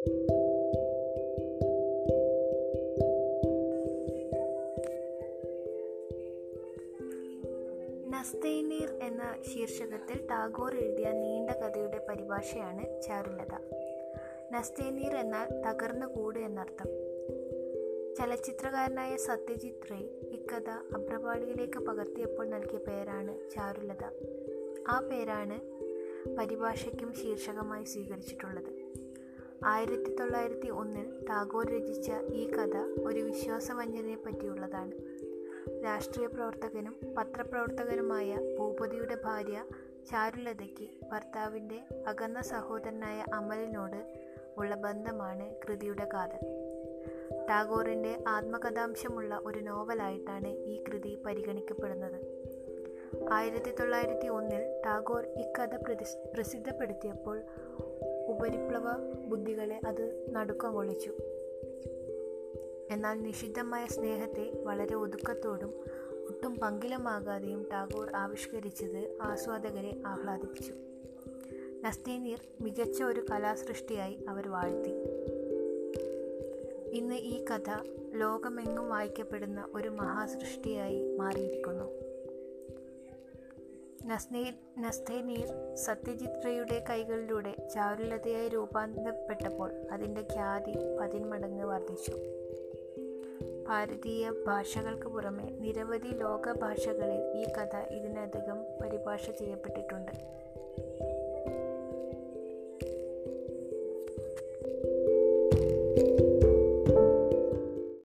നസ്തൈനീർ എന്ന ശീർഷകത്തിൽ ടാഗോർ എഴുതിയ നീണ്ട കഥയുടെ പരിഭാഷയാണ് ചാരുലത. നസ്തൈനീർ എന്നാൽ തകർന്ന കൂട് എന്നർത്ഥം. ചലച്ചിത്രകാരനായ സത്യജിത് റേ ഇക്കഥ അഭ്രപാളിയിലേക്ക് പകർത്തിയപ്പോൾ നൽകിയ പേരാണ് ചാരുലത. ആ പേരാണ് പരിഭാഷയ്ക്കും ശീർഷകമായി സ്വീകരിച്ചിട്ടുള്ളത്. ആയിരത്തി തൊള്ളായിരത്തി ഒന്നിൽ ടാഗോർ രചിച്ച ഈ കഥ ഒരു വിശ്വാസവഞ്ചനയെ പറ്റിയുള്ളതാണ് രാഷ്ട്രീയ പ്രവർത്തകനും പത്രപ്രവർത്തകനുമായ ഭൂപതിയുടെ ഭാര്യ ചാരുലതയ്ക്ക് ഭർത്താവിന്റെ അകന്ന സഹോദരനായ അമലിനോട് ഉള്ള ബന്ധമാണ് കൃതിയുടെ കാതൽ. ടാഗോറിന്റെ ആത്മകഥാംശമുള്ള ഒരു നോവലായിട്ടാണ് ഈ കൃതി പരിഗണിക്കപ്പെടുന്നത്. ആയിരത്തി തൊള്ളായിരത്തി ഒന്നിൽ ടാഗോർ ഇക്കഥ പ്രസിദ്ധപ്പെടുത്തിയപ്പോൾ ഉപരിപ്ലവ ബുദ്ധികളെ അത് നടുക്കം കൊള്ളിച്ചു. എന്നാൽ നിഷിദ്ധമായ സ്നേഹത്തെ വളരെ ഒതുക്കത്തോടും ഒട്ടും പങ്കിലമാകാതെയും ടാഗോർ ആവിഷ്കരിച്ചത് ആസ്വാദകരെ ആഹ്ലാദിപ്പിച്ചു. നസ്തീനീർ മികച്ച ഒരു കലാസൃഷ്ടിയായി അവർ വാഴ്ത്തി. ഇന്ന് ഈ കഥ ലോകമെങ്ങും വായിക്കപ്പെടുന്ന ഒരു മഹാസൃഷ്ടിയായി മാറിയിരിക്കുന്നു. നസ്തേനീർ സത്യജിത് റേയുടെ കൈകളിലൂടെ ചാരുലതയായി രൂപാന്തരപ്പെട്ടപ്പോൾ അതിന്റെ ഖ്യാതി പതിന്മടങ്ങ് വർദ്ധിച്ചു. ഭാരതീയ ഭാഷകൾക്ക് പുറമെ നിരവധി ലോക ഭാഷകളിൽ ഈ കഥ ഇതിനധികം പരിഭാഷ ചെയ്യപ്പെട്ടിട്ടുണ്ട്.